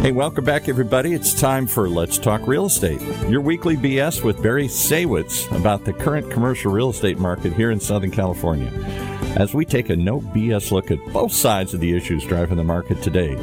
Hey, welcome back, everybody. It's time for Let's Talk Real Estate, your weekly BS with Barry Saywitz about the current commercial real estate market here in Southern California. As we take a no BS look at both sides of the issues driving the market today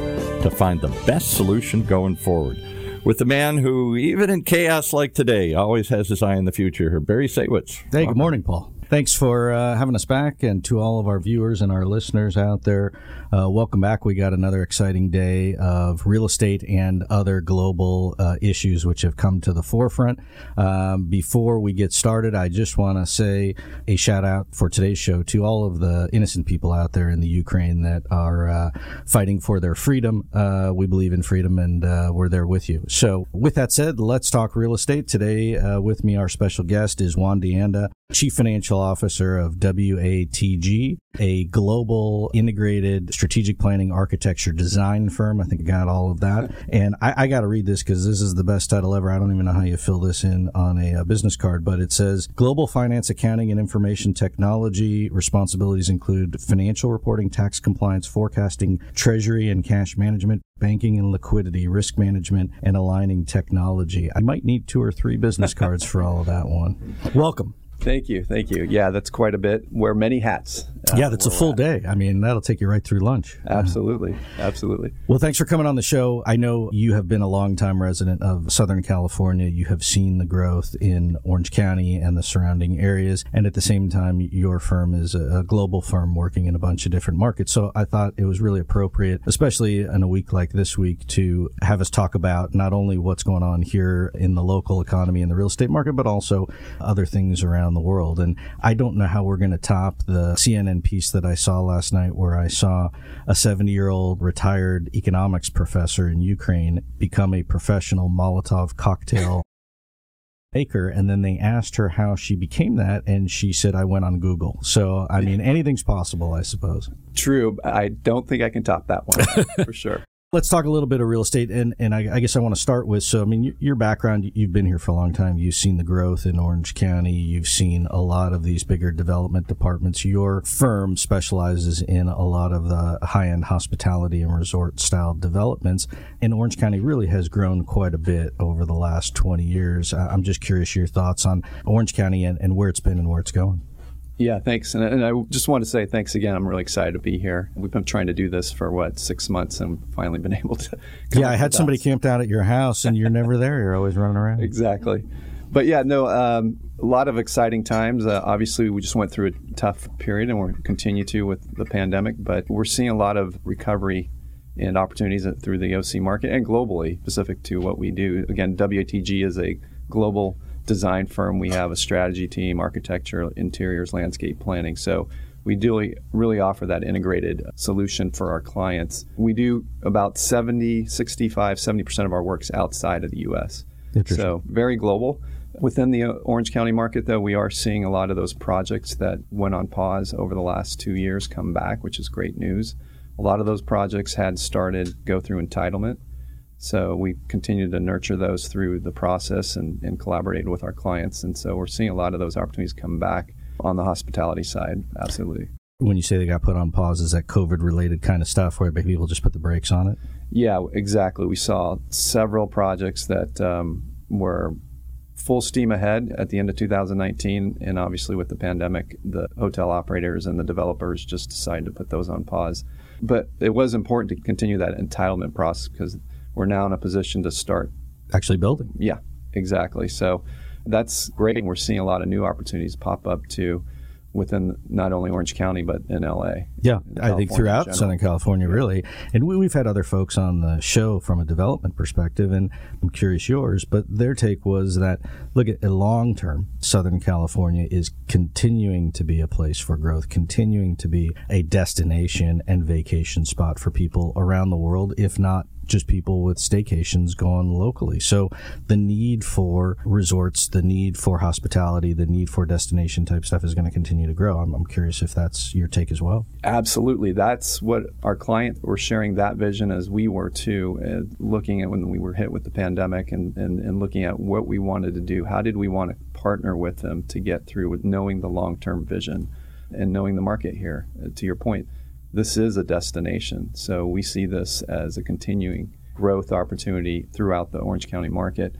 to find the best solution going forward. With the man who, even in chaos like today, always has his eye on the future, Barry Saywitz. Hey, good morning, Paul. Thanks for uh, having us back, and to all of our viewers and our listeners out there, uh, welcome back. We got another exciting day of real estate and other global uh, issues which have come to the forefront. Um, before we get started, I just want to say a shout out for today's show to all of the innocent people out there in the Ukraine that are uh, fighting for their freedom. Uh, we believe in freedom, and uh, we're there with you. So, with that said, let's talk real estate today. with me, our special guest is Juan De Anda, Chief Financial Officer of WATG, a global integrated strategic planning architecture design firm. I think I got all of that. And I, I got to read this because this is the best title ever. I don't even know how you fill this in on a, a business card, but it says Global Finance Accounting and Information Technology responsibilities include financial reporting, tax compliance, forecasting, treasury and cash management, banking and liquidity, risk management, and aligning technology. I might need two or three business cards for all of that one. Welcome. Thank you, thank you. Yeah, that's quite a bit. Wear many hats. Yeah, that's a full day. I mean, that'll take you right through lunch. Absolutely, absolutely. Well, thanks for coming on the show. I know you have been a longtime resident of Southern California. You have seen the growth in Orange County and the surrounding areas, and at the same time, your firm is a global firm working in a bunch of different markets. So I thought it was really appropriate, especially in a week like this week, to have us talk about not only what's going on here in the local economy and the real estate market, but also other things around around the world. And I don't know how we're going to top the CNN piece that I saw last night where I saw a 70 year old retired economics professor in Ukraine become a professional Molotov cocktail maker and then they asked her how she became that and she said i went on google. So i mean anything's possible i suppose. True i don't think i can top that one for sure Let's talk a little bit of real estate, and and I, I, guess I want to start with. So, I mean, your background, you've been here for a long time. You've seen the growth in Orange County. You've seen a lot of these bigger development departments. Your firm specializes in a lot of the high end hospitality and resort style developments, and Orange County really has grown quite a bit over the last twenty years. I'm just curious your thoughts on Orange County and, and where it's been and where it's going. Yeah, thanks. And, and, I just want to say thanks again. I'm really excited to be here. We've been trying to do this for what six months, and finally been able to. yeah, I had somebody camped out at your house, and you're never there. You're always running around. exactly. But yeah, no, um, a lot of exciting times. Uh, obviously, we just went through a tough period, and we're continue to with the pandemic. But we're seeing a lot of recovery and opportunities through the OC market and globally, specific to what we do. Again, WATG is a global design firm. We have a strategy team, architecture, interiors, landscape planning. So we do really offer that integrated solution for our clients. We do about 70, 65, 70% of our works outside of the U.S. So very global. Within the uh, Orange County market, though, we are seeing a lot of those projects that went on pause over the last two years come back, which is great news. A lot of those projects had started go through entitlement so we continue to nurture those through the process and, and collaborated with our clients. And so we're seeing a lot of those opportunities come back on the hospitality side. Absolutely. When you say they got put on pause, is that COVID related kind of stuff where people just put the brakes on it? Yeah, exactly. We saw several projects that um, were full steam ahead at the end of 2019. And obviously, with the pandemic, the hotel operators and the developers just decided to put those on pause. But it was important to continue that entitlement process because we're now in a position to start actually building. Yeah, exactly. So that's great. We're seeing a lot of new opportunities pop up too within not only Orange County but in LA. Yeah, I think throughout Southern California, really. And we, have had other folks on the show from a development perspective, and I'm curious yours, but their take was that look at long term, Southern California is continuing to be a place for growth, continuing to be a destination and vacation spot for people around the world, if not just people with staycations going locally. So the need for resorts, the need for hospitality, the need for destination type stuff is going to continue to grow. I'm, I'm curious if that's your take as well. Absolutely. That's what our client were sharing that vision as we were too, uh, looking at when we were hit with the pandemic and, and, and looking at what we wanted to do. How did we want to partner with them to get through with knowing the long term vision and knowing the market here? Uh, to your point, this is a destination. So we see this as a continuing growth opportunity throughout the Orange County market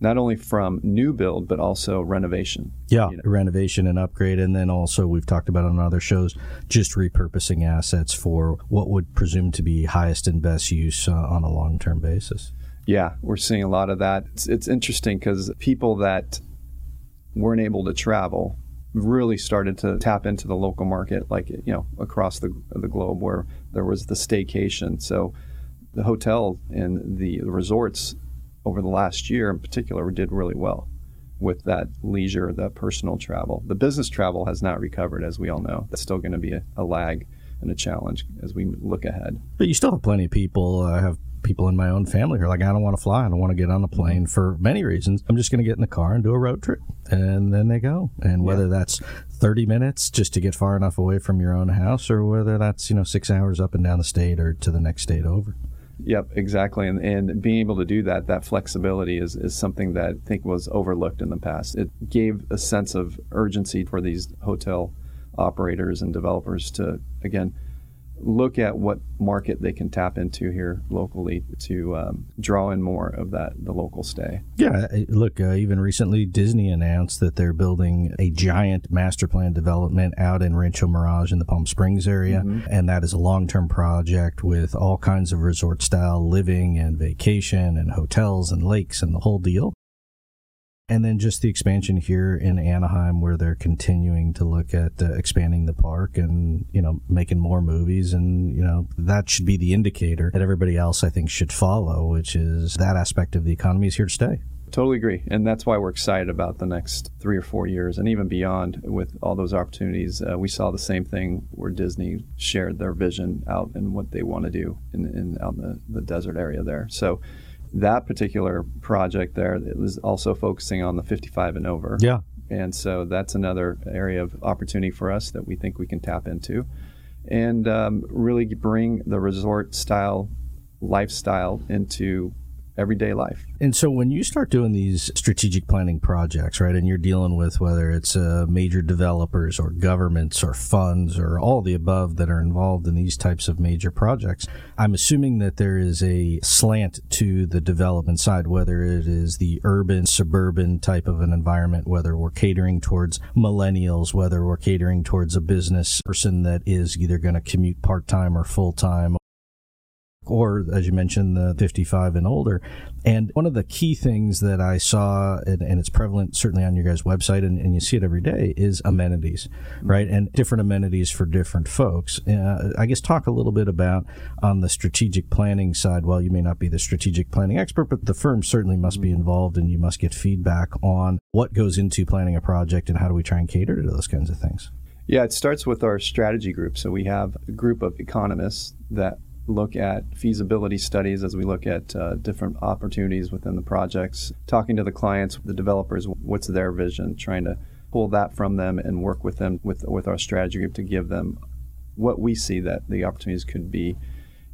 not only from new build but also renovation. Yeah, you know. renovation and upgrade, and then also we've talked about on other shows just repurposing assets for what would presume to be highest and best use uh, on a long term basis. Yeah, we're seeing a lot of that. It's, it's interesting because people that weren't able to travel really started to tap into the local market, like you know across the the globe, where there was the staycation. So the hotel and the resorts over the last year in particular did really well with that leisure, that personal travel. The business travel has not recovered, as we all know. That's still going to be a, a lag and a challenge as we look ahead. But you still have plenty of people. Uh, have people in my own family who are like, I don't want to fly. I don't want to get on a mm-hmm. plane for many reasons. I'm just going to get in the car and do a road trip. And then they go. And whether yeah. that's 30 minutes just to get far enough away from your own house or whether that's, you know, six hours up and down the state or to the next state over. Yep, exactly. And, and being able to do that, that flexibility is, is something that I think was overlooked in the past. It gave a sense of urgency for these hotel operators and developers to, again, look at what market they can tap into here locally to um, draw in more of that the local stay. Yeah, look, uh, even recently Disney announced that they're building a giant master plan development out in Rancho Mirage in the Palm Springs area, mm-hmm. and that is a long-term project with all kinds of resort style living and vacation and hotels and lakes and the whole deal and then just the expansion here in Anaheim, where they're continuing to look at uh, expanding the park and you know making more movies, and you know that should be the indicator that everybody else I think should follow, which is that aspect of the economy is here to stay. Totally agree, and that's why we're excited about the next three or four years, and even beyond with all those opportunities. Uh, we saw the same thing where Disney shared their vision out and what they want to do in, in out in the, the desert area there. So that particular project there it was also focusing on the 55 and over. Yeah. And so that's another area of opportunity for us that we think we can tap into and um, really bring the resort style lifestyle into everyday life. And so when you start doing these strategic planning projects, right, and you're dealing with whether it's uh, major developers or governments or funds or all the above that are involved in these types of major projects, I'm assuming that there is a slant to the development side, whether it is the urban, suburban type of an environment, whether we're catering towards millennials, whether we're catering towards a business person that is either going to commute part time or full time or as you mentioned, the 55 and older. And one of the key things that I saw, and, and it's prevalent certainly on your guys' website, and, and, you see it every day, is amenities, right? And different amenities for different folks. Uh, I guess talk a little bit about on the strategic planning side. Well, you may not be the strategic planning expert, but the firm certainly must be involved, and you must get feedback on what goes into planning a project and how do we try and cater to those kinds of things. Yeah, it starts with our strategy group. So we have a group of economists that look at feasibility studies as we look at uh, different opportunities within the projects, talking to the clients, the developers, what's their vision, trying to pull that from them and work with them with, with our strategy group to give them what we see that the opportunities could be.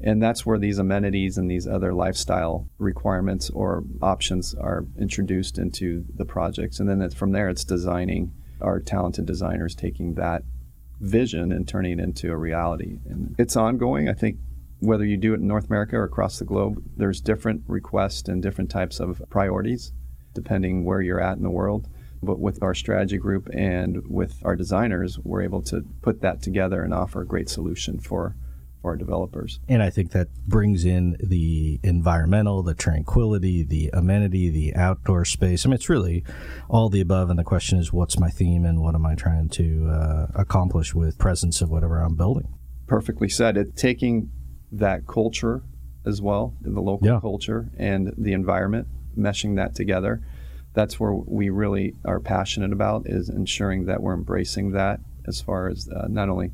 And that's where these amenities and these other lifestyle requirements or options are introduced into the projects. And then from there, it's designing our talented designers taking that vision and turning it into a reality. And it's ongoing. I think whether you do it in North America or across the globe, there's different requests and different types of priorities depending where you're at in the world. But with our strategy group and with our designers, we're able to put that together and offer a great solution for, for our developers. And I think that brings in the environmental, the tranquility, the amenity, the outdoor space. I mean, it's really all the above. And the question is, what's my theme and what am I trying to uh, accomplish with presence of whatever I'm building? Perfectly said. It taking that culture as well, the local yeah. culture and the environment, meshing that together. That's where we really are passionate about is ensuring that we're embracing that as far as uh, not only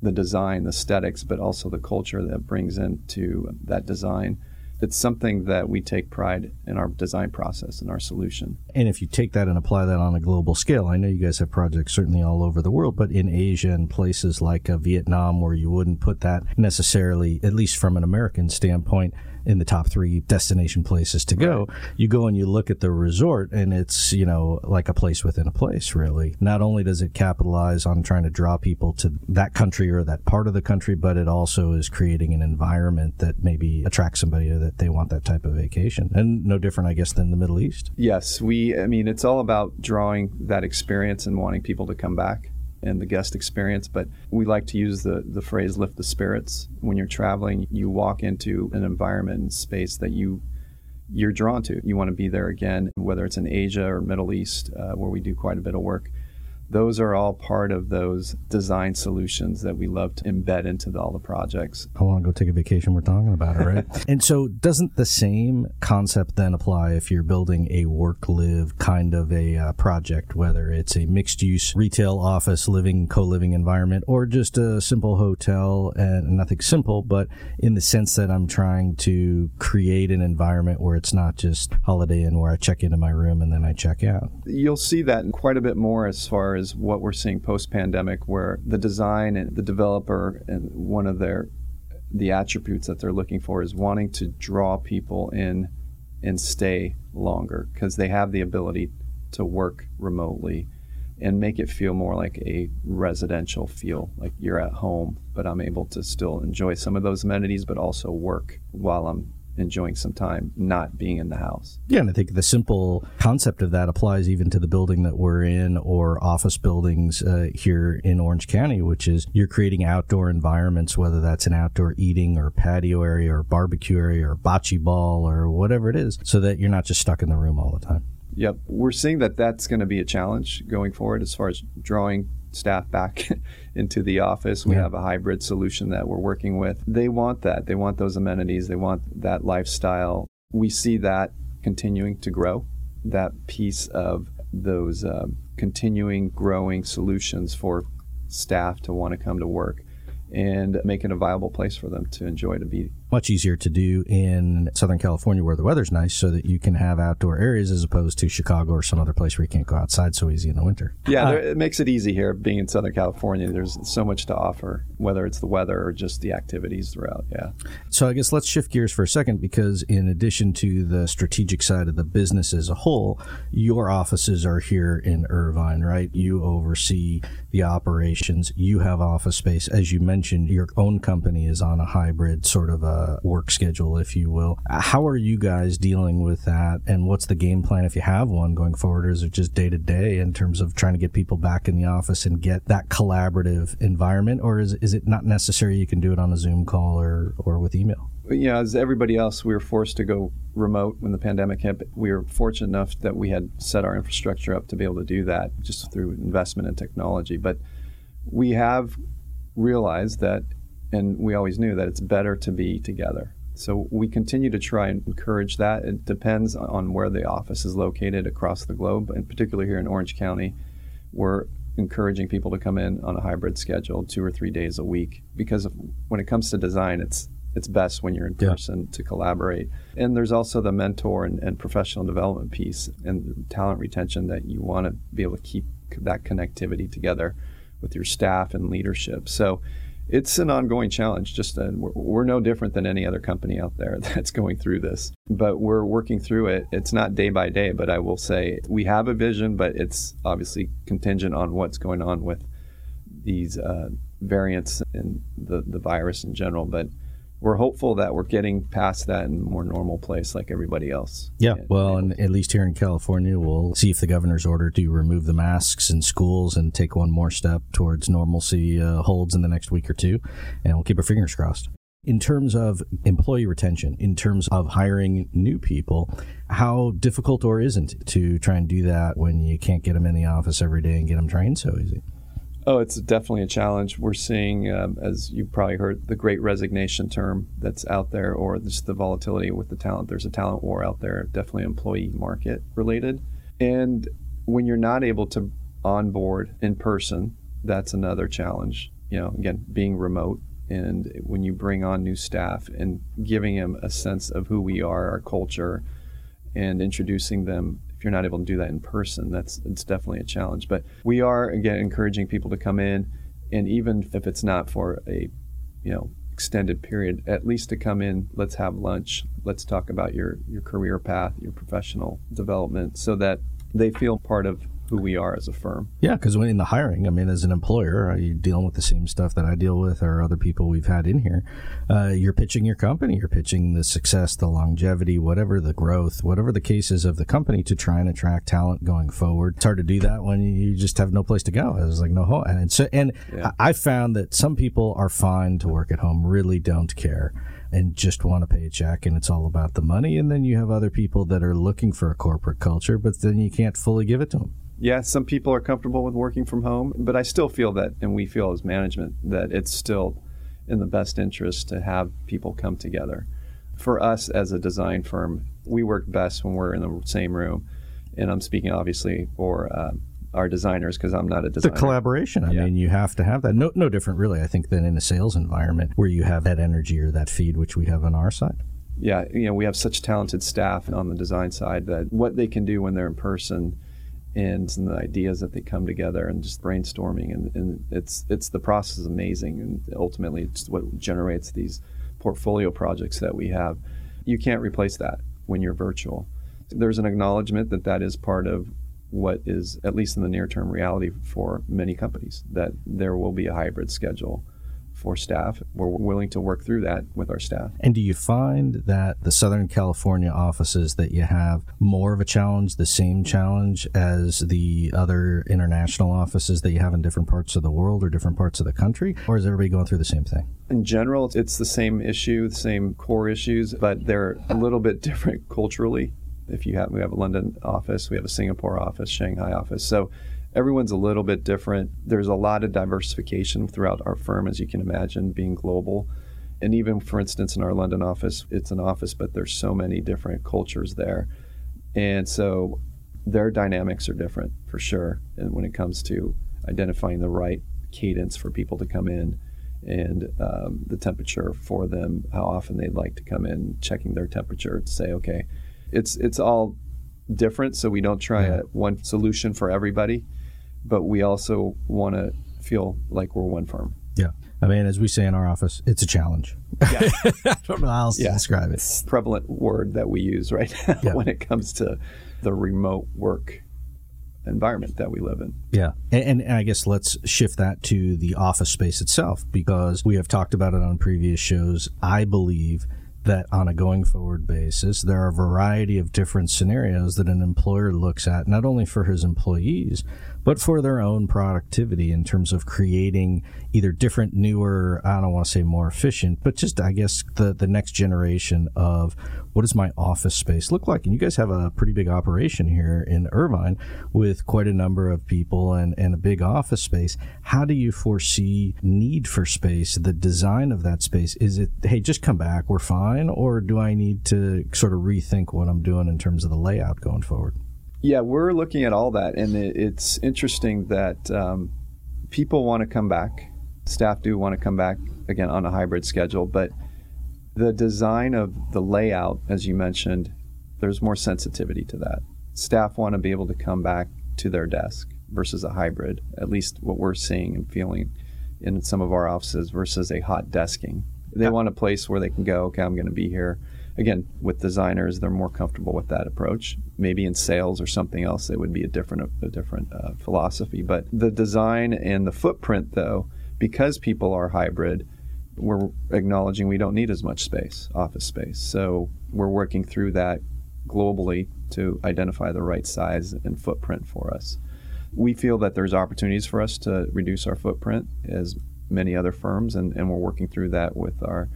the design, the aesthetics, but also the culture that brings into that design it's something that we take pride in our design process and our solution. And if you take that and apply that on a global scale, I know you guys have projects certainly all over the world, but in Asia and places like uh, Vietnam, where you wouldn't put that necessarily, at least from an American standpoint, in the top three destination places to go. Right. You go and you look at the resort, and it's you know like a place within a place. Really, not only does it capitalize on trying to draw people to that country or that part of the country, but it also is creating an environment that maybe attracts somebody that they want that type of vacation. And no different, I guess, than the Middle East. Yes, we. I mean, it's all about drawing that experience and wanting people to come back and the guest experience. But we like to use the, the phrase lift the spirits. When you're traveling, you walk into an environment and space that you you're drawn to. You want to be there again, whether it's in Asia or Middle East, uh, where we do quite a bit of work those are all part of those design solutions that we love to embed into the, all the projects. I want to go take a vacation. We're talking about it, right? and so, doesn't the same concept then apply if you're building a work live kind of a uh, project, whether it's a mixed use retail, office, living, co living environment, or just a simple hotel and nothing simple, but in the sense that I'm trying to create an environment where it's not just Holiday Inn where I check into my room and then I check out? You'll see that quite a bit more as far is what we're seeing post pandemic, where the design and the developer and one of their the attributes that they're looking for is wanting to draw people in and stay longer because they have the ability to work remotely and make it feel more like a residential feel like you're at home but i'm able to still enjoy some of those amenities but also work while i'm enjoying some time not being in the house. Yeah, and I think the simple concept of that applies even to the building that we're in or office buildings uh, here in Orange County, which is you're creating outdoor environments, whether that's an outdoor eating or patio area or barbecue area or bocce ball or whatever it is, so that you're not just stuck in the room all the time. Yep. We're seeing that that's going to be a challenge going forward as far as drawing staff back into the office. We yeah. have a hybrid solution that we're working with. They want that. They want those amenities. They want that lifestyle. We see that continuing to grow, that piece of those uh, continuing growing solutions for staff to want to come to work and make it a viable place for them to enjoy to be much easier to do in Southern California where the weather's nice so that you can have outdoor areas as opposed to Chicago or some other place where you can't go outside so easy in the winter. Yeah, uh, there, it makes it easy here being in Southern California. There's so much to offer, whether it's the weather or just the activities throughout. Yeah. So I guess let's shift gears for a second because in addition to the strategic side of the business as a whole, your offices are here in Irvine, right? You oversee the operations. You have office space. As you mentioned, your own company is on a hybrid sort of a work schedule, if you will. How are you guys dealing with that? And what's the game plan if you have one going forward? Or is it just day to day in terms of trying to get people back in the office and get that collaborative environment? Or is, is it not necessary you can do it on a Zoom call or, or with email? Yeah, as everybody else, we were forced to go remote when the pandemic hit. We were fortunate enough that we had set our infrastructure up to be able to do that just through investment in technology. But we have realized that and we always knew that it's better to be together. So we continue to try and encourage that. It depends on where the office is located across the globe, and particularly here in Orange County, we're encouraging people to come in on a hybrid schedule, two or three days a week, because when it comes to design, it's it's best when you're in person yeah. to collaborate. And there's also the mentor and, and professional development piece and talent retention that you want to be able to keep that connectivity together with your staff and leadership. So it's an ongoing challenge. Just uh, we're, we're, no different than any other company out there that's going through this, but we're working through it. It's not day by day, but I will say we have a vision, but it's obviously contingent on what's going on with these uh, variants and the the virus in general. But we're hopeful that we're getting past that in a more normal place like everybody else. Yeah, well, and at least here in California, we'll see if the governor's order to remove the masks in schools and take one more step towards normalcy uh, holds in the next week or two, and we'll keep our fingers crossed. In terms of employee retention, in terms of hiring new people, how difficult or isn't to try and do that when you can't get them in the office every day and get them trained so easy? Oh, it's definitely a challenge. We're seeing, um, as you probably heard, the great resignation term that's out there, or just the volatility with the talent. There's a talent war out there, definitely employee market related. And when you're not able to onboard in person, that's another challenge. You know, again, being remote. And when you bring on new staff and giving them a sense of who we are, our culture, and introducing them if you're not able to do that in person, that's it's definitely a challenge. But we are again encouraging people to come in, and even if it's not for a, you know, extended period, at least to come in, let's have lunch, let's talk about your, your career path, your professional development, so that they feel part of who we are as a firm. Yeah, because when in the hiring, I mean, as an employer, you're dealing with the same stuff that I deal with or other people we've had in here. Uh, you're pitching your company, you're pitching the success, the longevity, whatever the growth, whatever the case is of the company to try and attract talent going forward. It's hard to do that when you just have no place to go. It's like no home. And so, and yeah. I found that some people are fine to work at home, really don't care and just want to pay a paycheck and it's all about the money. And then you have other people that are looking for a corporate culture, but then you can't fully give it to them yeah, some people are comfortable with working from home, but I still feel that, and we feel as management, that it's still in the best interest to have people come together. For us as a design firm, we work best when we're in the same room. And I'm speaking obviously for uh, our designers because I'm not a designer. The collaboration. I yeah. mean, you have to have that. No, no different, really, I think, than in a sales environment where you have that energy or that feed, which we have on our side. Yeah, you know, we have such talented staff on the design side that what they can do when they're in person and the ideas that they come together and just brainstorming and, and it's it's the process is amazing and ultimately it's what generates these portfolio projects that we have. You can't replace that when you're virtual. There's an acknowledgement that that is part of what is at least in the near term reality for many companies that there will be a hybrid schedule for staff. We're willing to work through that with our staff. And do you find that the Southern California offices that you have more of a challenge, the same challenge as the other international offices that you have in different parts of the world or different parts of the country? Or is everybody going through the same thing? In general, it's the same issue, the same core issues, but they're a little bit different culturally. If you have, we have a London office, we have a Singapore office, Shanghai office. So everyone's a little bit different. There's a lot of diversification throughout our firm, as you can imagine, being global. And even, for instance, in our London office, it's an office, but there's so many different cultures there. And so their dynamics are different for sure. And when it comes to identifying the right cadence for people to come in and um, the temperature for them, how often they'd like to come in, checking their temperature to say, okay, it's it's all different. So we don't try a one solution for everybody but we also want to feel like we're one firm. Yeah. I mean, as we say in our office, it's a challenge. Yeah. I don't know how else yeah. to describe it. It's prevalent word that we use right now yeah. when it comes to the remote work environment that we live in. Yeah. And, and, I guess let's shift that to the office space itself because we have talked about it on previous shows. I believe that on a going forward basis, there are a variety of different scenarios that an employer looks at, not only for his employees, but for their own productivity in terms of creating either different, newer, I don't want to say more efficient, but just, I guess, the, the next generation of what does my office space look like? And you guys have a pretty big operation here in Irvine with quite a number of people and, and a big office space. How do you foresee need for space, the design of that space? Is it, hey, just come back, we're fine? Or do I need to sort of rethink what I'm doing in terms of the layout going forward? Yeah, we're looking at all that, and it's interesting that um, people want to come back. Staff do want to come back again on a hybrid schedule, but the design of the layout, as you mentioned, there's more sensitivity to that. Staff want to be able to come back to their desk versus a hybrid, at least what we're seeing and feeling in some of our offices versus a hot desking. They want a place where they can go, okay, I'm going to be here again, with designers, they're more comfortable with that approach. Maybe in sales or something else, it would be a different a different uh, philosophy. But the design and the footprint, though, because people are hybrid, we're acknowledging we don't need as much space, office space. So we're working through that globally to identify the right size and footprint for us. We feel that there's opportunities for us to reduce our footprint as many other firms, and, and we're working through that with our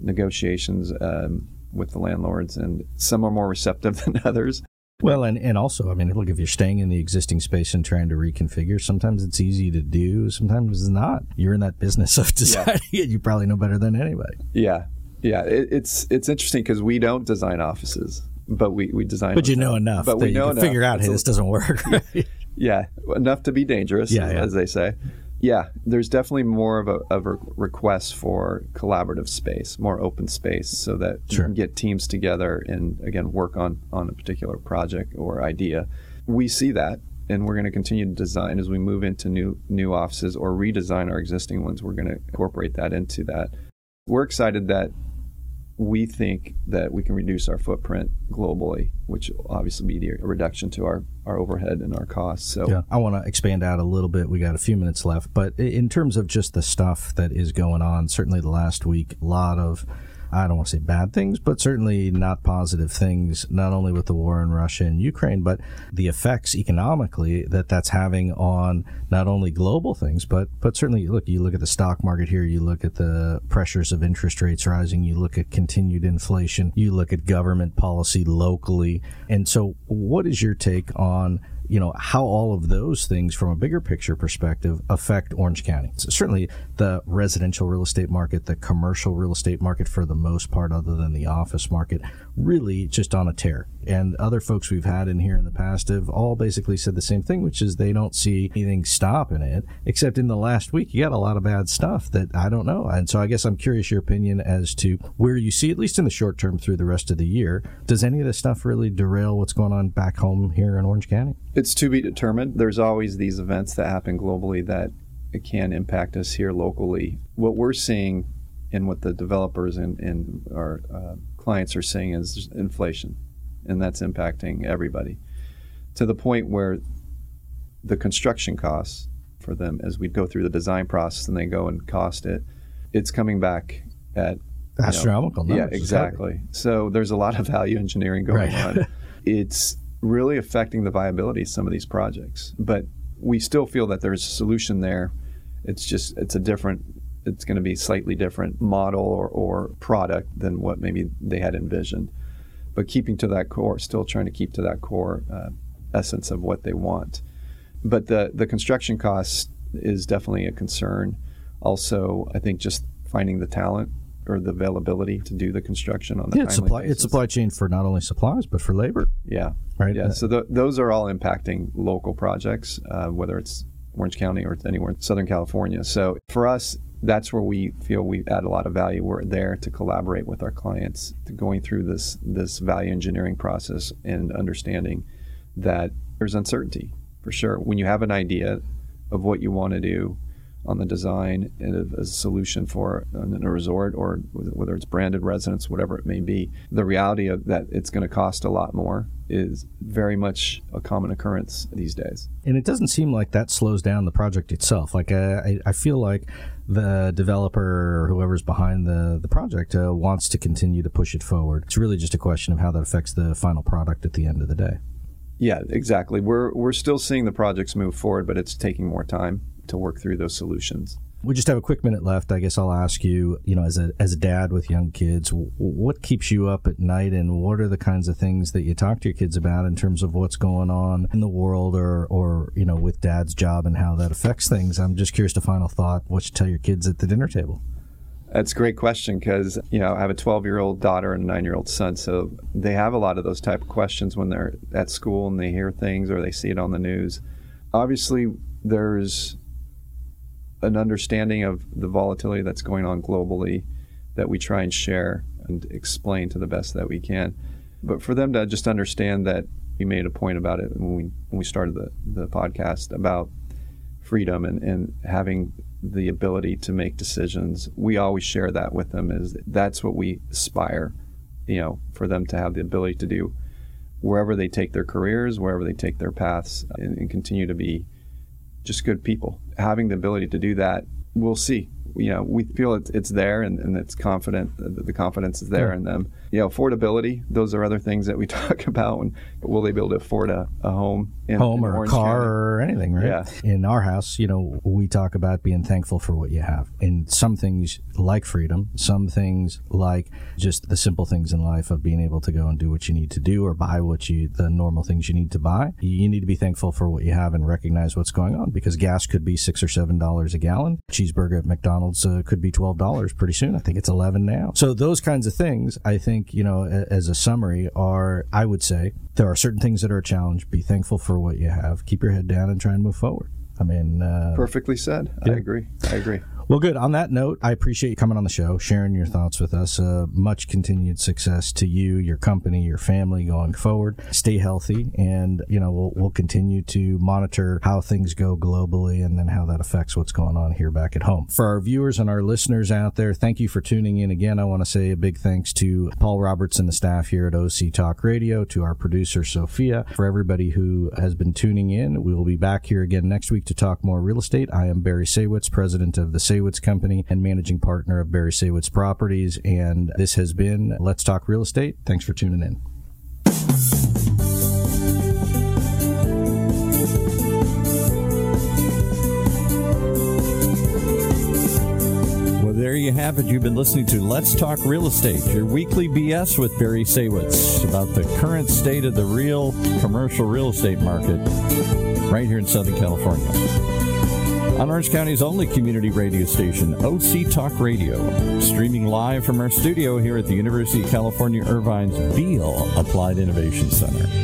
negotiations um, with the landlords, and some are more receptive than others. Well, and, and also, I mean, look, if you're staying in the existing space and trying to reconfigure, sometimes it's easy to do, sometimes it's not. You're in that business of deciding yeah. it. You probably know better than anybody. Yeah. Yeah. It, it's it's interesting because we don't design offices, but we, we design. But you know enough. But we know enough. To figure out, hey, this doesn't work. Right? yeah. Enough to be dangerous, yeah, yeah. as they say yeah, there's definitely more of a, of a request for collaborative space, more open space, so that sure. you can get teams together and again work on on a particular project or idea. We see that, and we're going to continue to design as we move into new new offices or redesign our existing ones. We're going to incorporate that into that. We're excited that we think that we can reduce our footprint globally, which will obviously be a reduction to our, our overhead and our costs. So yeah, I want to expand out a little bit. We got a few minutes left, but in terms of just the stuff that is going on, certainly the last week, a lot of I don't want to say bad things, but certainly not positive things, not only with the war in Russia and Ukraine, but the effects economically that that's having on not only global things, but, but certainly, look, you look at the stock market here, you look at the pressures of interest rates rising, you look at continued inflation, you look at government policy locally. And so, what is your take on you know how all of those things from a bigger picture perspective affect Orange County. So certainly the residential real estate market, the commercial real estate market for the most part other than the office market really just on a tear. And other folks we've had in here in the past have all basically said the same thing, which is they don't see anything stopping it, except in the last week, you got a lot of bad stuff that I don't know. And so I guess I'm curious your opinion as to where you see, at least in the short term through the rest of the year, does any of this stuff really derail what's going on back home here in Orange County? It's to be determined. There's always these events that happen globally that it can impact us here locally. What we're seeing and what the developers and, and our uh, clients are seeing is inflation, and that's impacting everybody to the point where the construction costs for them as we go through the design process and they go and cost it, it's coming back at astronomical know, Yeah, exactly. So there's a lot of value engineering going right. on. it's really affecting the viability of some of these projects, but we still feel that there's a solution there. It's just it's a different it's going to be slightly different model or, or product than what maybe they had envisioned. But keeping to that core, still trying to keep to that core uh, essence of what they want. But the the construction cost is definitely a concern. Also, I think just finding the talent or the availability to do the construction on the yeah, it's supply basis. it's supply chain for not only supplies but for labor. Yeah, right. Yeah, uh, so those are all impacting local projects, uh, whether it's Orange County or anywhere in Southern California. So for us, that's where we feel we add a lot of value. We're there to collaborate with our clients, going through this this value engineering process and understanding that there's uncertainty for sure. When you have an idea of what you want to do on the design and as a solution for a resort or whether it's branded residence, whatever it may be, the reality of that it's going to cost a lot more is very much a common occurrence these days. And it doesn't seem like that slows down the project itself. Like I, I feel like the developer or whoever's behind the, the project uh, wants to continue to push it forward. It's really just a question of how that affects the final product at the end of the day. Yeah, exactly. We're we're still seeing the projects move forward, but it's taking more time to work through those solutions. We just have a quick minute left. I guess I'll ask you, you know, as a as a dad with young kids, what keeps you up at night, and what are the kinds of things that you talk to your kids about in terms of what's going on in the world, or or you know, with dad's job and how that affects things? I'm just curious to final thought. What you tell your kids at the dinner table? That's a great question because you know I have a 12 year old daughter and a nine year old son, so they have a lot of those type of questions when they're at school and they hear things or they see it on the news. Obviously, there's an understanding of the volatility that's going on globally that we try and share and explain to the best that we can. But for them to just understand that we made a point about it when we when we started the, the podcast about freedom and, and having the ability to make decisions. We always share that with them is that's what we aspire, you know, for them to have the ability to do wherever they take their careers, wherever they take their paths and, and continue to be just good people. Having the ability to do that, we'll see. You know, we feel it's, it's there and, and it's confident, the, the confidence is there yeah. in them. You know, affordability, those are other things that we talk about. And will they be able to afford a, a home? In, home in or Orange a car County? or anything, right? Yeah. In our house, you know, we talk about being thankful for what you have. In some things like freedom, some things like just the simple things in life of being able to go and do what you need to do or buy what you, the normal things you need to buy. You need to be thankful for what you have and recognize what's going on because gas could be six or seven dollars a gallon. Cheeseburger at McDonald's uh, could be twelve dollars pretty soon. I think it's eleven now. So those kinds of things, I think, you know, as a summary, are I would say there are certain things that are a challenge. Be thankful for what you have. Keep your head down and try and move forward. I mean, uh, perfectly said. Yeah. I agree. I agree. Well, good. On that note, I appreciate you coming on the show, sharing your thoughts with us. Uh, much continued success to you, your company, your family going forward. Stay healthy, and you know we'll, we'll continue to monitor how things go globally, and then how that affects what's going on here back at home. For our viewers and our listeners out there, thank you for tuning in again. I want to say a big thanks to Paul Roberts and the staff here at OC Talk Radio, to our producer Sophia, for everybody who has been tuning in. We will be back here again next week to talk more real estate. I am Barry Saywitz, president of the Saywitz Company and managing partner of Barry Saywitz Properties. And this has been Let's Talk Real Estate. Thanks for tuning in. Well, there you have it. You've been listening to Let's Talk Real Estate, your weekly BS with Barry Saywitz about the current state of the real commercial real estate market right here in Southern California. On Orange County's only community radio station, OC Talk Radio, streaming live from our studio here at the University of California Irvine's Beall Applied Innovation Center.